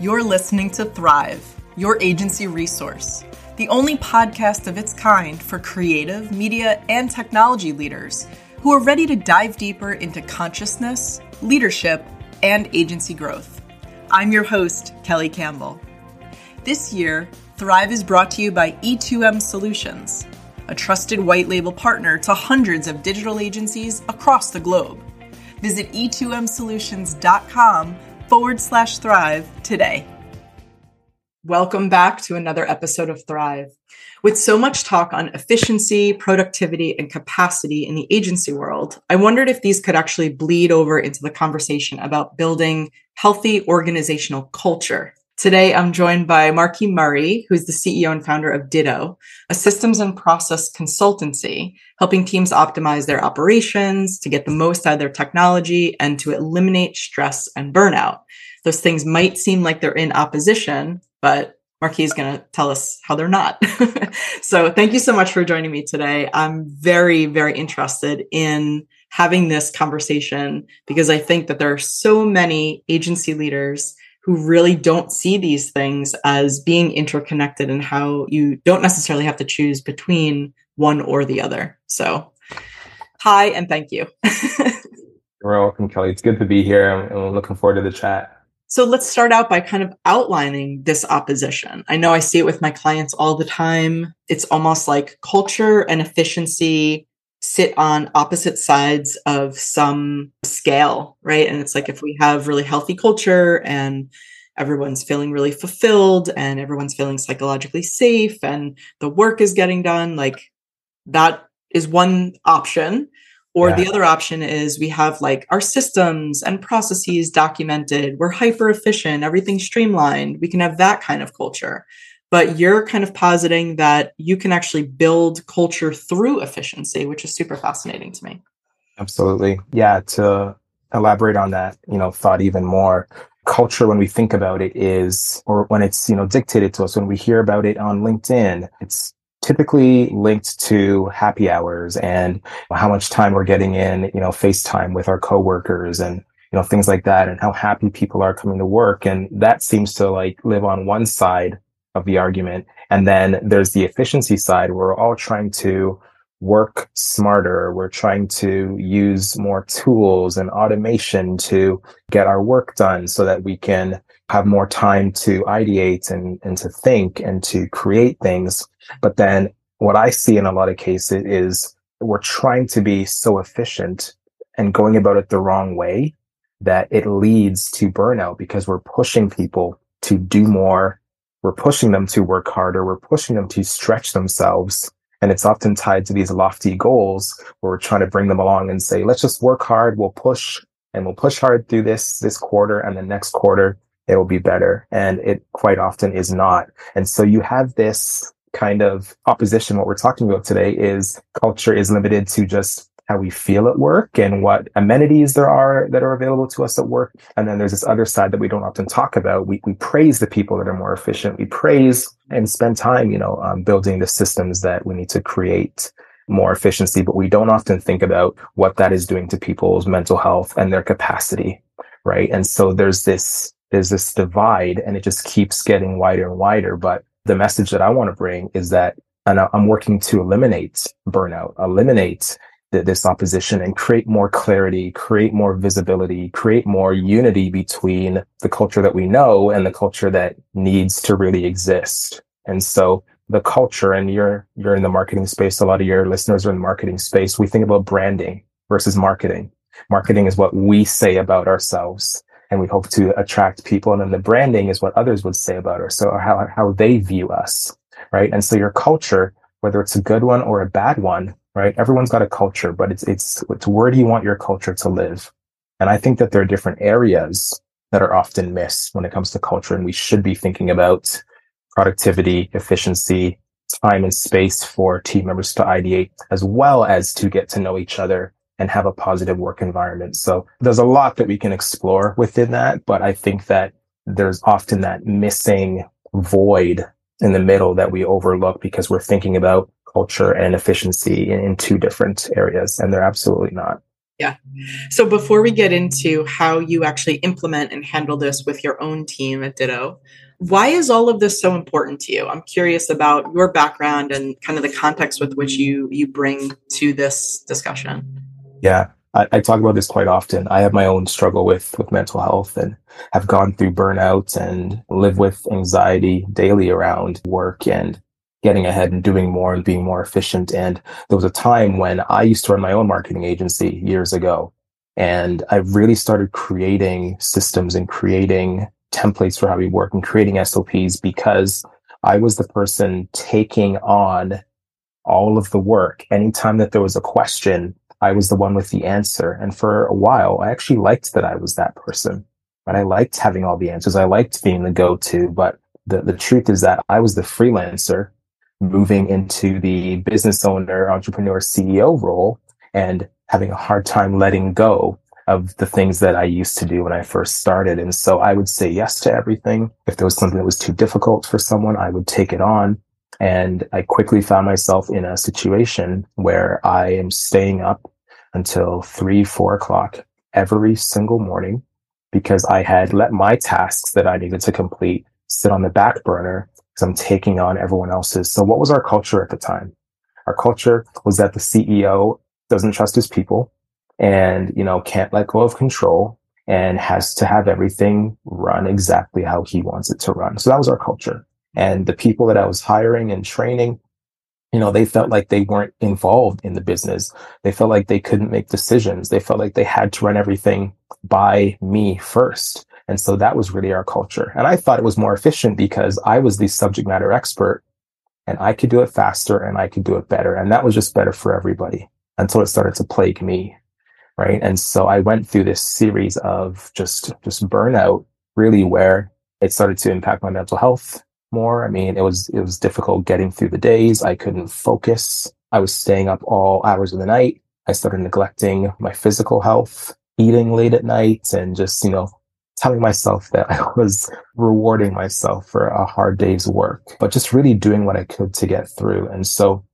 You're listening to Thrive, your agency resource, the only podcast of its kind for creative, media, and technology leaders who are ready to dive deeper into consciousness, leadership, and agency growth. I'm your host, Kelly Campbell. This year, Thrive is brought to you by E2M Solutions, a trusted white label partner to hundreds of digital agencies across the globe. Visit e2msolutions.com forward slash thrive today. Welcome back to another episode of Thrive. With so much talk on efficiency, productivity, and capacity in the agency world, I wondered if these could actually bleed over into the conversation about building healthy organizational culture. Today, I'm joined by Marquis Murray, who's the CEO and founder of Ditto, a systems and process consultancy, helping teams optimize their operations to get the most out of their technology and to eliminate stress and burnout. Those things might seem like they're in opposition, but Marquis is going to tell us how they're not. so thank you so much for joining me today. I'm very, very interested in having this conversation because I think that there are so many agency leaders who really don't see these things as being interconnected and how you don't necessarily have to choose between one or the other. So, hi and thank you. You're welcome, Kelly. It's good to be here. and I'm looking forward to the chat. So let's start out by kind of outlining this opposition. I know I see it with my clients all the time. It's almost like culture and efficiency sit on opposite sides of some scale, right? And it's like if we have really healthy culture and everyone's feeling really fulfilled and everyone's feeling psychologically safe and the work is getting done, like that is one option. Or yeah. the other option is we have like our systems and processes documented. We're hyper efficient, everything's streamlined. We can have that kind of culture. But you're kind of positing that you can actually build culture through efficiency, which is super fascinating to me. Absolutely. Yeah. To elaborate on that, you know, thought even more, culture when we think about it is or when it's you know dictated to us when we hear about it on linkedin it's typically linked to happy hours and how much time we're getting in, you know, FaceTime with our coworkers and, you know, things like that and how happy people are coming to work. And that seems to like live on one side of the argument. And then there's the efficiency side where we're all trying to work smarter. We're trying to use more tools and automation to get our work done so that we can have more time to ideate and, and to think and to create things. But then what I see in a lot of cases is we're trying to be so efficient and going about it the wrong way that it leads to burnout because we're pushing people to do more. We're pushing them to work harder. We're pushing them to stretch themselves. And it's often tied to these lofty goals where we're trying to bring them along and say, let's just work hard. We'll push and we'll push hard through this, this quarter and the next quarter it will be better. And it quite often is not. And so you have this kind of opposition. What we're talking about today is culture is limited to just how we feel at work and what amenities there are that are available to us at work. And then there's this other side that we don't often talk about. We, we praise the people that are more efficient. We praise and spend time, you know, um, building the systems that we need to create more efficiency, but we don't often think about what that is doing to people's mental health and their capacity. Right. And so there's this there's this divide and it just keeps getting wider and wider. But the message that I want to bring is that and I'm working to eliminate burnout, eliminate the, this opposition and create more clarity, create more visibility, create more unity between the culture that we know and the culture that needs to really exist. And so the culture and you're, you're in the marketing space. A lot of your listeners are in the marketing space. We think about branding versus marketing. Marketing is what we say about ourselves and we hope to attract people. And then the branding is what others would say about us. So how, how they view us. Right. And so your culture, whether it's a good one or a bad one, right? Everyone's got a culture, but it's, it's, it's where do you want your culture to live? And I think that there are different areas that are often missed when it comes to culture. And we should be thinking about productivity, efficiency, time and space for team members to ideate, as well as to get to know each other and have a positive work environment. So there's a lot that we can explore within that, but I think that there's often that missing void in the middle that we overlook because we're thinking about culture and efficiency in, in two different areas and they're absolutely not. Yeah. So before we get into how you actually implement and handle this with your own team at Ditto, why is all of this so important to you? I'm curious about your background and kind of the context with which you you bring to this discussion. Yeah. I, I talk about this quite often. I have my own struggle with with mental health and have gone through burnout and live with anxiety daily around work and getting ahead and doing more and being more efficient. And there was a time when I used to run my own marketing agency years ago. And I really started creating systems and creating templates for how we work and creating SOPs because I was the person taking on all of the work. Anytime that there was a question, I was the one with the answer. And for a while, I actually liked that I was that person. And I liked having all the answers. I liked being the go-to. But the, the truth is that I was the freelancer moving into the business owner, entrepreneur, CEO role and having a hard time letting go of the things that I used to do when I first started. And so I would say yes to everything. If there was something that was too difficult for someone, I would take it on. And I quickly found myself in a situation where I am staying up until three, four o'clock every single morning because I had let my tasks that I needed to complete sit on the back burner because I'm taking on everyone else's. So what was our culture at the time? Our culture was that the CEO doesn't trust his people and, you know, can't let go of control and has to have everything run exactly how he wants it to run. So that was our culture. And the people that I was hiring and training, you know, they felt like they weren't involved in the business. They felt like they couldn't make decisions. They felt like they had to run everything by me first. And so that was really our culture. And I thought it was more efficient because I was the subject matter expert and I could do it faster and I could do it better. And that was just better for everybody until it started to plague me. Right. And so I went through this series of just, just burnout really where it started to impact my mental health more. I mean, it was, it was difficult getting through the days. I couldn't focus. I was staying up all hours of the night. I started neglecting my physical health, eating late at night and just, you know, telling myself that I was rewarding myself for a hard day's work, but just really doing what I could to get through. And so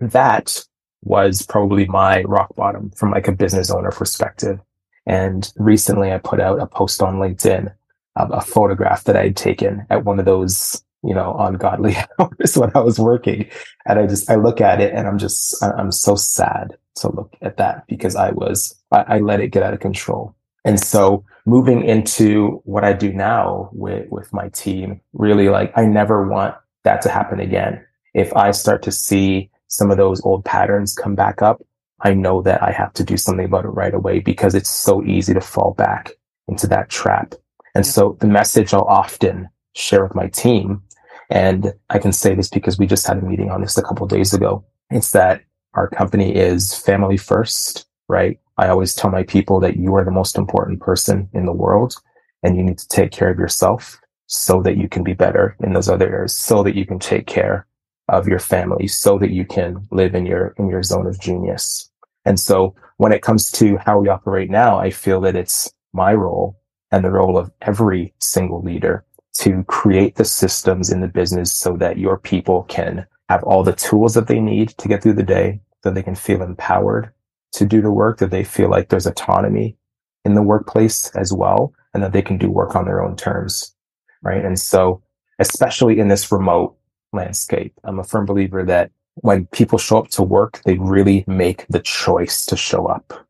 that was probably my rock bottom from like a business owner perspective. And recently I put out a post on LinkedIn of a photograph that I had taken at one of those, you know, ungodly hours when I was working. And I just, I look at it and I'm just, I'm so sad to look at that because I was, I, I let it get out of control. And so moving into what I do now with, with my team, really like I never want that to happen again. If I start to see some of those old patterns come back up, I know that I have to do something about it right away because it's so easy to fall back into that trap. And so the message I'll often share with my team, and I can say this because we just had a meeting on this a couple days ago. It's that our company is family first, right? I always tell my people that you are the most important person in the world and you need to take care of yourself so that you can be better in those other areas, so that you can take care of your family, so that you can live in your, in your zone of genius. And so when it comes to how we operate now, I feel that it's my role and the role of every single leader to create the systems in the business so that your people can have all the tools that they need to get through the day, so they can feel empowered to do the work, that they feel like there's autonomy in the workplace as well, and that they can do work on their own terms. Right. And so, especially in this remote landscape, I'm a firm believer that when people show up to work, they really make the choice to show up.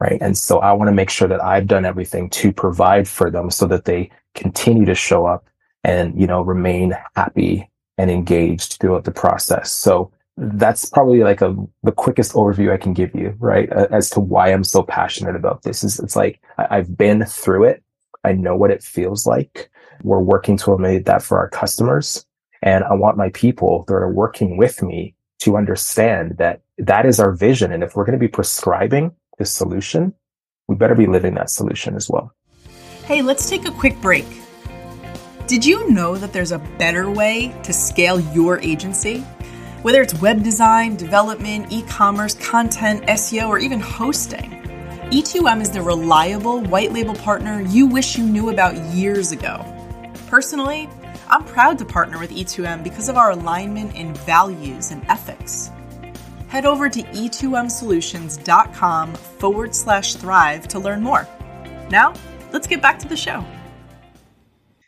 Right. And so I want to make sure that I've done everything to provide for them so that they continue to show up and, you know, remain happy and engaged throughout the process. So that's probably like a the quickest overview I can give you, right? As to why I'm so passionate about this is it's like I, have been through it. I know what it feels like. We're working to eliminate that for our customers. And I want my people that are working with me to understand that that is our vision. And if we're going to be prescribing this solution, we better be living that solution as well. Hey, let's take a quick break. Did you know that there's a better way to scale your agency? Whether it's web design, development, e commerce, content, SEO, or even hosting, E2M is the reliable white label partner you wish you knew about years ago. Personally, I'm proud to partner with E2M because of our alignment in values and ethics. head over to e2msolutions.com forward slash thrive to learn more. Now, let's get back to the show.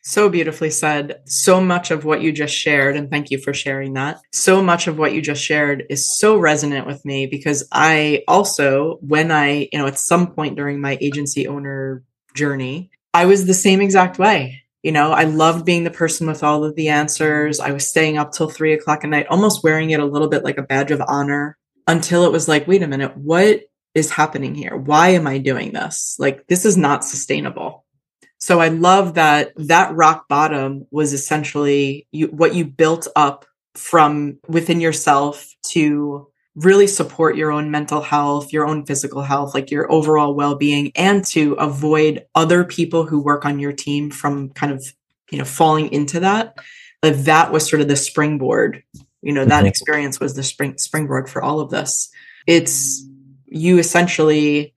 So beautifully said. So much of what you just shared, and thank you for sharing that. So much of what you just shared is so resonant with me because I also, when I, you know, at some point during my agency owner journey, I was the same exact way. You know, I loved being the person with all of the answers. I was staying up till three o'clock at night, almost wearing it a little bit like a badge of honor until it was like, wait a minute, what is happening here? Why am I doing this? Like, this is not sustainable. So I love that that rock bottom was essentially you, what you built up from within yourself to really support your own mental health, your own physical health, like your overall well-being and to avoid other people who work on your team from kind of, you know, falling into that. Like that was sort of the springboard. You know, that mm-hmm. experience was the spring springboard for all of this. It's you essentially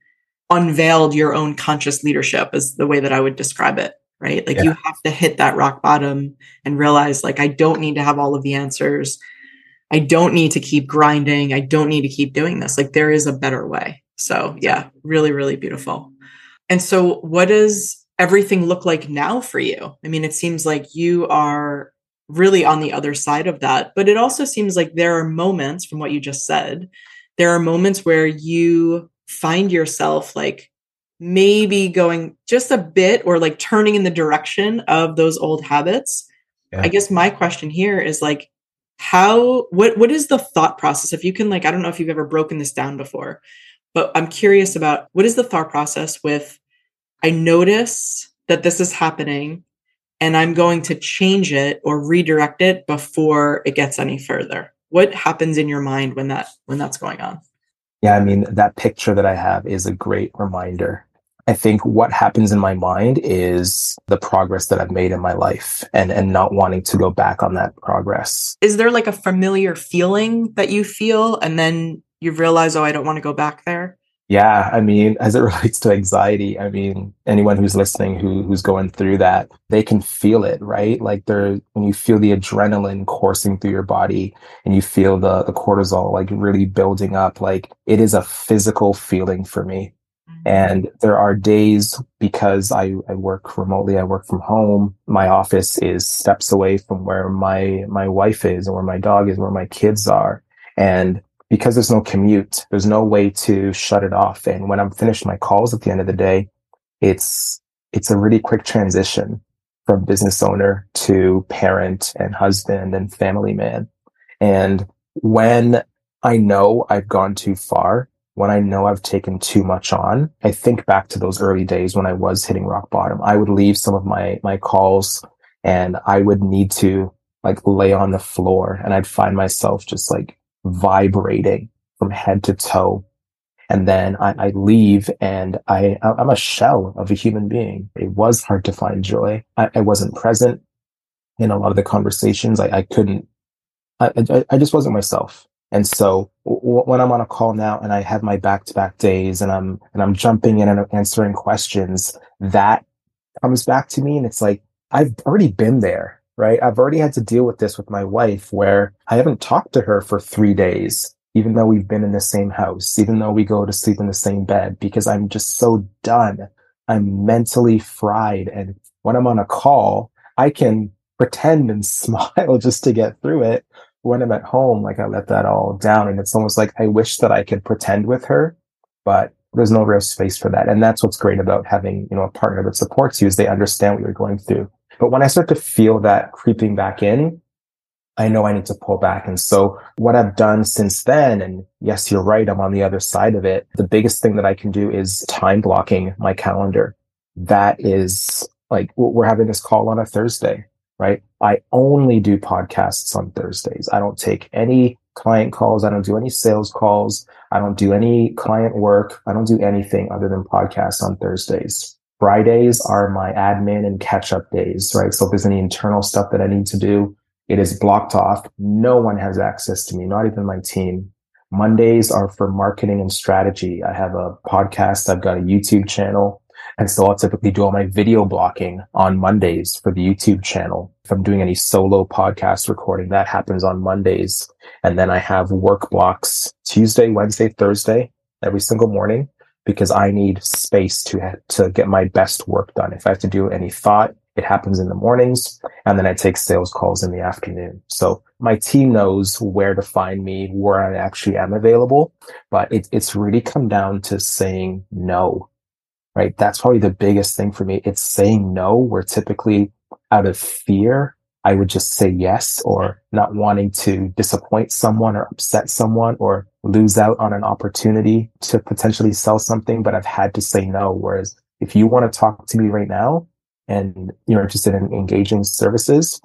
unveiled your own conscious leadership is the way that I would describe it, right? Like yeah. you have to hit that rock bottom and realize like I don't need to have all of the answers. I don't need to keep grinding. I don't need to keep doing this. Like there is a better way. So, yeah, really really beautiful. And so what does everything look like now for you? I mean, it seems like you are really on the other side of that, but it also seems like there are moments from what you just said, there are moments where you find yourself like maybe going just a bit or like turning in the direction of those old habits. Yeah. i guess my question here is like how what what is the thought process? If you can like i don't know if you've ever broken this down before but i'm curious about what is the thought process with i notice that this is happening and i'm going to change it or redirect it before it gets any further. What happens in your mind when that when that's going on yeah, I mean, that picture that I have is a great reminder. I think what happens in my mind is the progress that I've made in my life and, and not wanting to go back on that progress. Is there like a familiar feeling that you feel and then you realize, oh, I don't want to go back there? Yeah, I mean, as it relates to anxiety, I mean, anyone who's listening who who's going through that, they can feel it, right? Like there when you feel the adrenaline coursing through your body and you feel the the cortisol like really building up, like it is a physical feeling for me. Mm-hmm. And there are days because I, I work remotely, I work from home. My office is steps away from where my my wife is and where my dog is, where my kids are. And because there's no commute, there's no way to shut it off. And when I'm finished my calls at the end of the day, it's, it's a really quick transition from business owner to parent and husband and family man. And when I know I've gone too far, when I know I've taken too much on, I think back to those early days when I was hitting rock bottom. I would leave some of my, my calls and I would need to like lay on the floor and I'd find myself just like vibrating from head to toe. And then I, I leave and I, I'm a shell of a human being. It was hard to find joy. I, I wasn't present in a lot of the conversations. I, I couldn't, I, I, just wasn't myself. And so w- when I'm on a call now and I have my back to back days and I'm, and I'm jumping in and answering questions, that comes back to me. And it's like, I've already been there right? I've already had to deal with this with my wife where I haven't talked to her for three days, even though we've been in the same house, even though we go to sleep in the same bed, because I'm just so done. I'm mentally fried. And when I'm on a call, I can pretend and smile just to get through it. When I'm at home, like I let that all down. And it's almost like I wish that I could pretend with her, but there's no real space for that. And that's what's great about having, you know, a partner that supports you is they understand what you're going through. But when I start to feel that creeping back in, I know I need to pull back. And so what I've done since then, and yes, you're right. I'm on the other side of it. The biggest thing that I can do is time blocking my calendar. That is like, we're having this call on a Thursday, right? I only do podcasts on Thursdays. I don't take any client calls. I don't do any sales calls. I don't do any client work. I don't do anything other than podcasts on Thursdays. Fridays are my admin and catch up days, right? So if there's any internal stuff that I need to do, it is blocked off. No one has access to me, not even my team. Mondays are for marketing and strategy. I have a podcast. I've got a YouTube channel And so I'll typically do all my video blocking on Mondays for the YouTube channel. If I'm doing any solo podcast recording, that happens on Mondays. And then I have work blocks Tuesday, Wednesday, Thursday, every single morning because I need space to, to get my best work done. If I have to do any thought, it happens in the mornings and then I take sales calls in the afternoon. So my team knows where to find me, where I actually am available, but it, it's really come down to saying no right? That's probably the biggest thing for me. It's saying no, We're typically out of fear, I would just say yes or not wanting to disappoint someone or upset someone or lose out on an opportunity to potentially sell something, but I've had to say no. Whereas if you want to talk to me right now and you're interested in engaging services,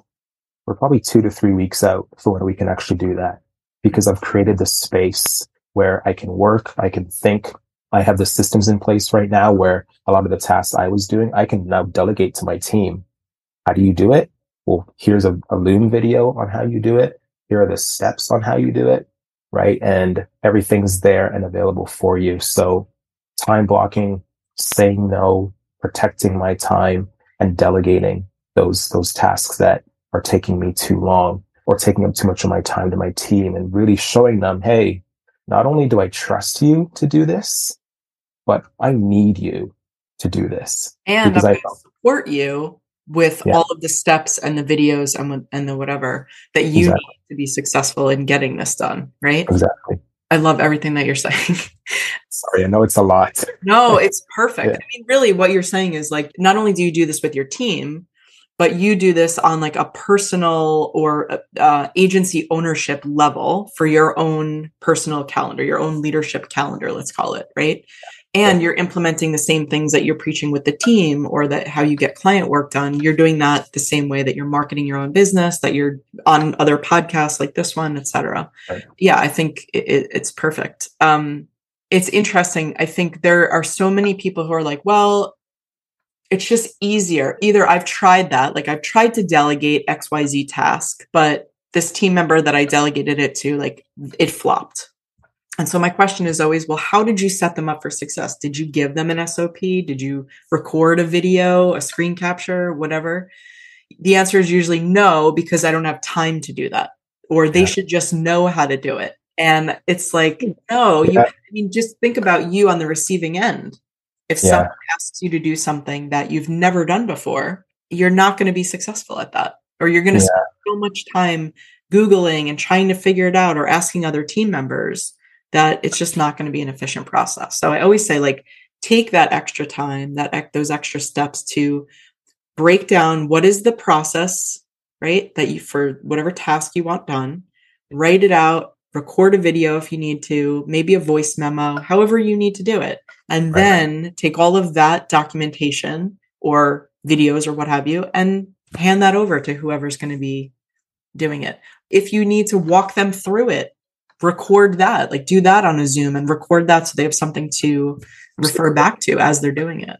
we're probably two to three weeks out for when we can actually do that because I've created the space where I can work, I can think, I have the systems in place right now where a lot of the tasks I was doing, I can now delegate to my team. How do you do it? Well, here's a, a Loom video on how you do it. Here are the steps on how you do it, right? And everything's there and available for you. So time blocking, saying no, protecting my time and delegating those, those tasks that are taking me too long or taking up too much of my time to my team and really showing them, Hey, not only do I trust you to do this, but I need you to do this. And because I support you with yeah. all of the steps and the videos and, and the whatever that you exactly. need to be successful in getting this done. Right. Exactly. I love everything that you're saying. Sorry, I know it's a lot. no, it's perfect. Yeah. I mean, really, what you're saying is like, not only do you do this with your team, but you do this on like a personal or uh, agency ownership level for your own personal calendar, your own leadership calendar, let's call it, right? And you're implementing the same things that you're preaching with the team or that how you get client work done. You're doing that the same way that you're marketing your own business that you're on other podcasts like this one etc right. yeah i think it, it's perfect. Um, it's interesting. I think there are so many people who are like well it's just easier. Either i've tried that like i've tried to delegate xyz task but this team member that i delegated it to like it flopped and so my question is always, well, how did you set them up for success? Did you give them an SOP? Did you record a video, a screen capture, whatever? The answer is usually no, because I don't have time to do that. Or they yeah. should just know how to do it. And it's like, hmm. no, yeah. you I mean, just think about you on the receiving end. If yeah. someone asks you to do something that you've never done before, you're not going to be successful at that. Or you're going to spend so much time Googling and trying to figure it out or asking other team members that it's just not going to be an efficient process. So I always say like take that extra time, that those extra steps to break down what is the process, right? That you for whatever task you want done, write it out, record a video if you need to, maybe a voice memo, however you need to do it. And right. then take all of that documentation or videos or what have you and hand that over to whoever's going to be doing it. If you need to walk them through it, record that, like do that on a Zoom and record that so they have something to refer back to as they're doing it.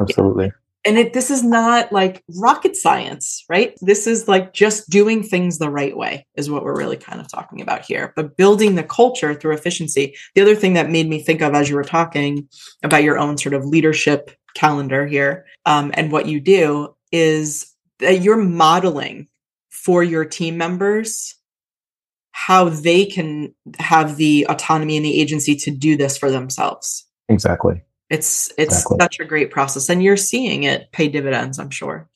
Absolutely. And it, this is not like rocket science, right? This is like just doing things the right way, is what we're really kind of talking about here. But building the culture through efficiency. The other thing that made me think of as you were talking about your own sort of leadership calendar here um, and what you do is that you're modeling for your team members how they can have the autonomy and the agency to do this for themselves. Exactly. It's it's exactly. such a great process and you're seeing it pay dividends, I'm sure.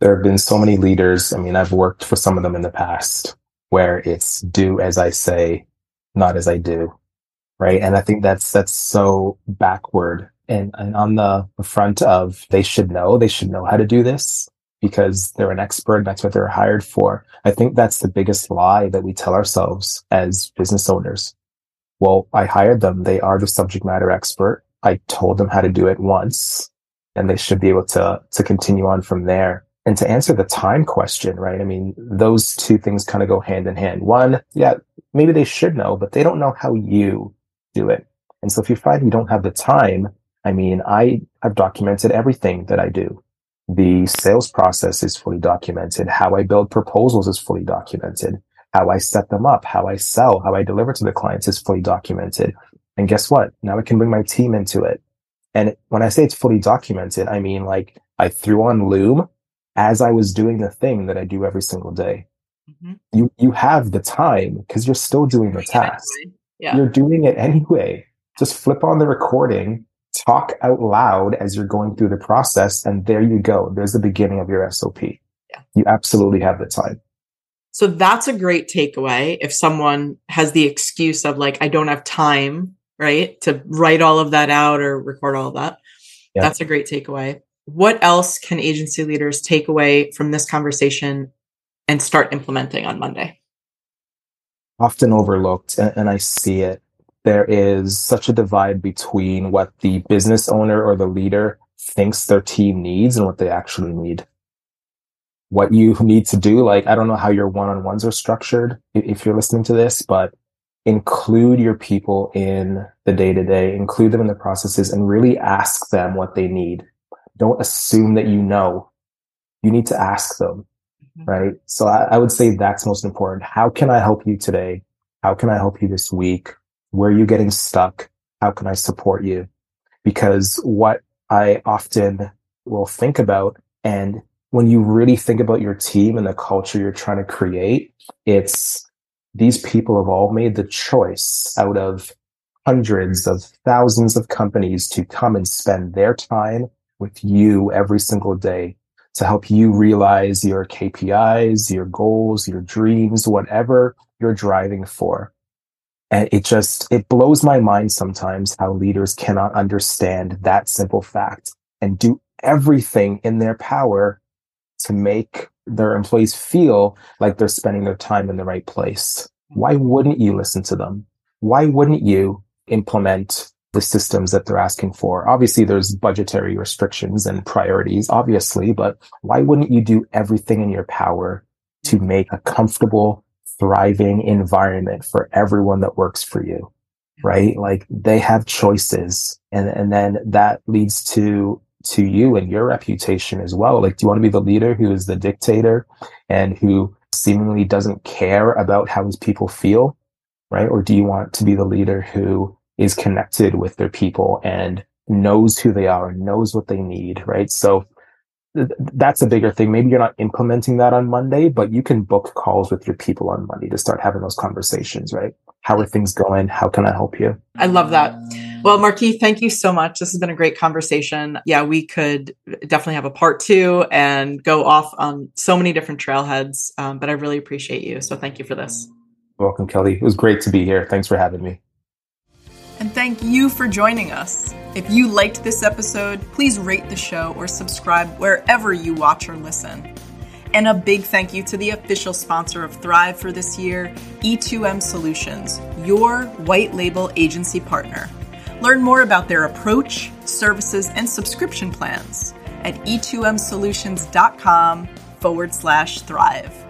There have been so many leaders, I mean I've worked for some of them in the past where it's do as I say, not as I do. Right? And I think that's that's so backward and, and on the front of they should know, they should know how to do this because they're an expert. That's what they're hired for. I think that's the biggest lie that we tell ourselves as business owners. Well, I hired them. They are the subject matter expert. I told them how to do it once and they should be able to, to continue on from there. And to answer the time question, right? I mean, those two things kind of go hand in hand. One, yeah, maybe they should know, but they don't know how you do it. And so if you find you don't have the time, I mean, I have documented everything that I do the sales process is fully documented. How I build proposals is fully documented. How I set them up, how I sell, how I deliver to the clients is fully documented. And guess what? Now I can bring my team into it And when I say it's fully documented, I mean like I threw on Loom as I was doing the thing that I do every single day. Mm-hmm. You you have the time because you're still doing the task. Yeah. You're doing it anyway. Just flip on the recording, talk out loud as you're going through the process, and there you go. There's the beginning of your SOP. Yeah. You absolutely have the time. So that's a great takeaway. If someone has the excuse of like, I don't have time, right, to write all of that out or record all of that, yeah. that's a great takeaway. What else can agency leaders take away from this conversation and start implementing on Monday? Often overlooked, and I see it. There is such a divide between what the business owner or the leader thinks their team needs and what they actually need what you need to do. Like, I don't know how your one on ones are structured if you're listening to this, but include your people in the day to day, include them in the processes and really ask them what they need. Don't assume that you know. You need to ask them, mm-hmm. right? So I, I would say that's most important. How can I help you today? How can I help you this week? Where are you getting stuck? How can I support you? Because what I often will think about and when you really think about your team and the culture you're trying to create, it's these people have all made the choice out of hundreds of thousands of companies to come and spend their time with you every single day to help you realize your KPIs, your goals, your dreams, whatever you're driving for. And it just, it blows my mind sometimes how leaders cannot understand that simple fact and do everything in their power to make their employees feel like they're spending their time in the right place. Why wouldn't you listen to them? Why wouldn't you implement the systems that they're asking for? Obviously, there's budgetary restrictions and priorities, obviously, but why wouldn't you do everything in your power to mm-hmm. make a comfortable, thriving environment for everyone that works for you? Right? Like they have choices and, and then that leads to to you and your reputation as well. Like, do you want to be the leader who is the dictator and who seemingly doesn't care about how his people feel? Right. Or do you want to be the leader who is connected with their people and knows who they are and knows what they need? Right. So that's a bigger thing. Maybe you're not implementing that on Monday, but you can book calls with your people on Monday to start having those conversations. Right. How are things going? How can I help you? I love that. Well, Marquis, thank you so much. This has been a great conversation. Yeah, we could definitely have a part two and go off on so many different trailheads, um, but I really appreciate you. So thank you for this. Welcome, Kelly. It was great to be here. Thanks for having me. And thank you for joining us. If you liked this episode, please rate the show or subscribe wherever you watch or listen. And a big thank you to the official sponsor of Thrive for this year, E2M Solutions, your white label agency partner. Learn more about their approach, services, and subscription plans at e2msolutions.com forward slash thrive.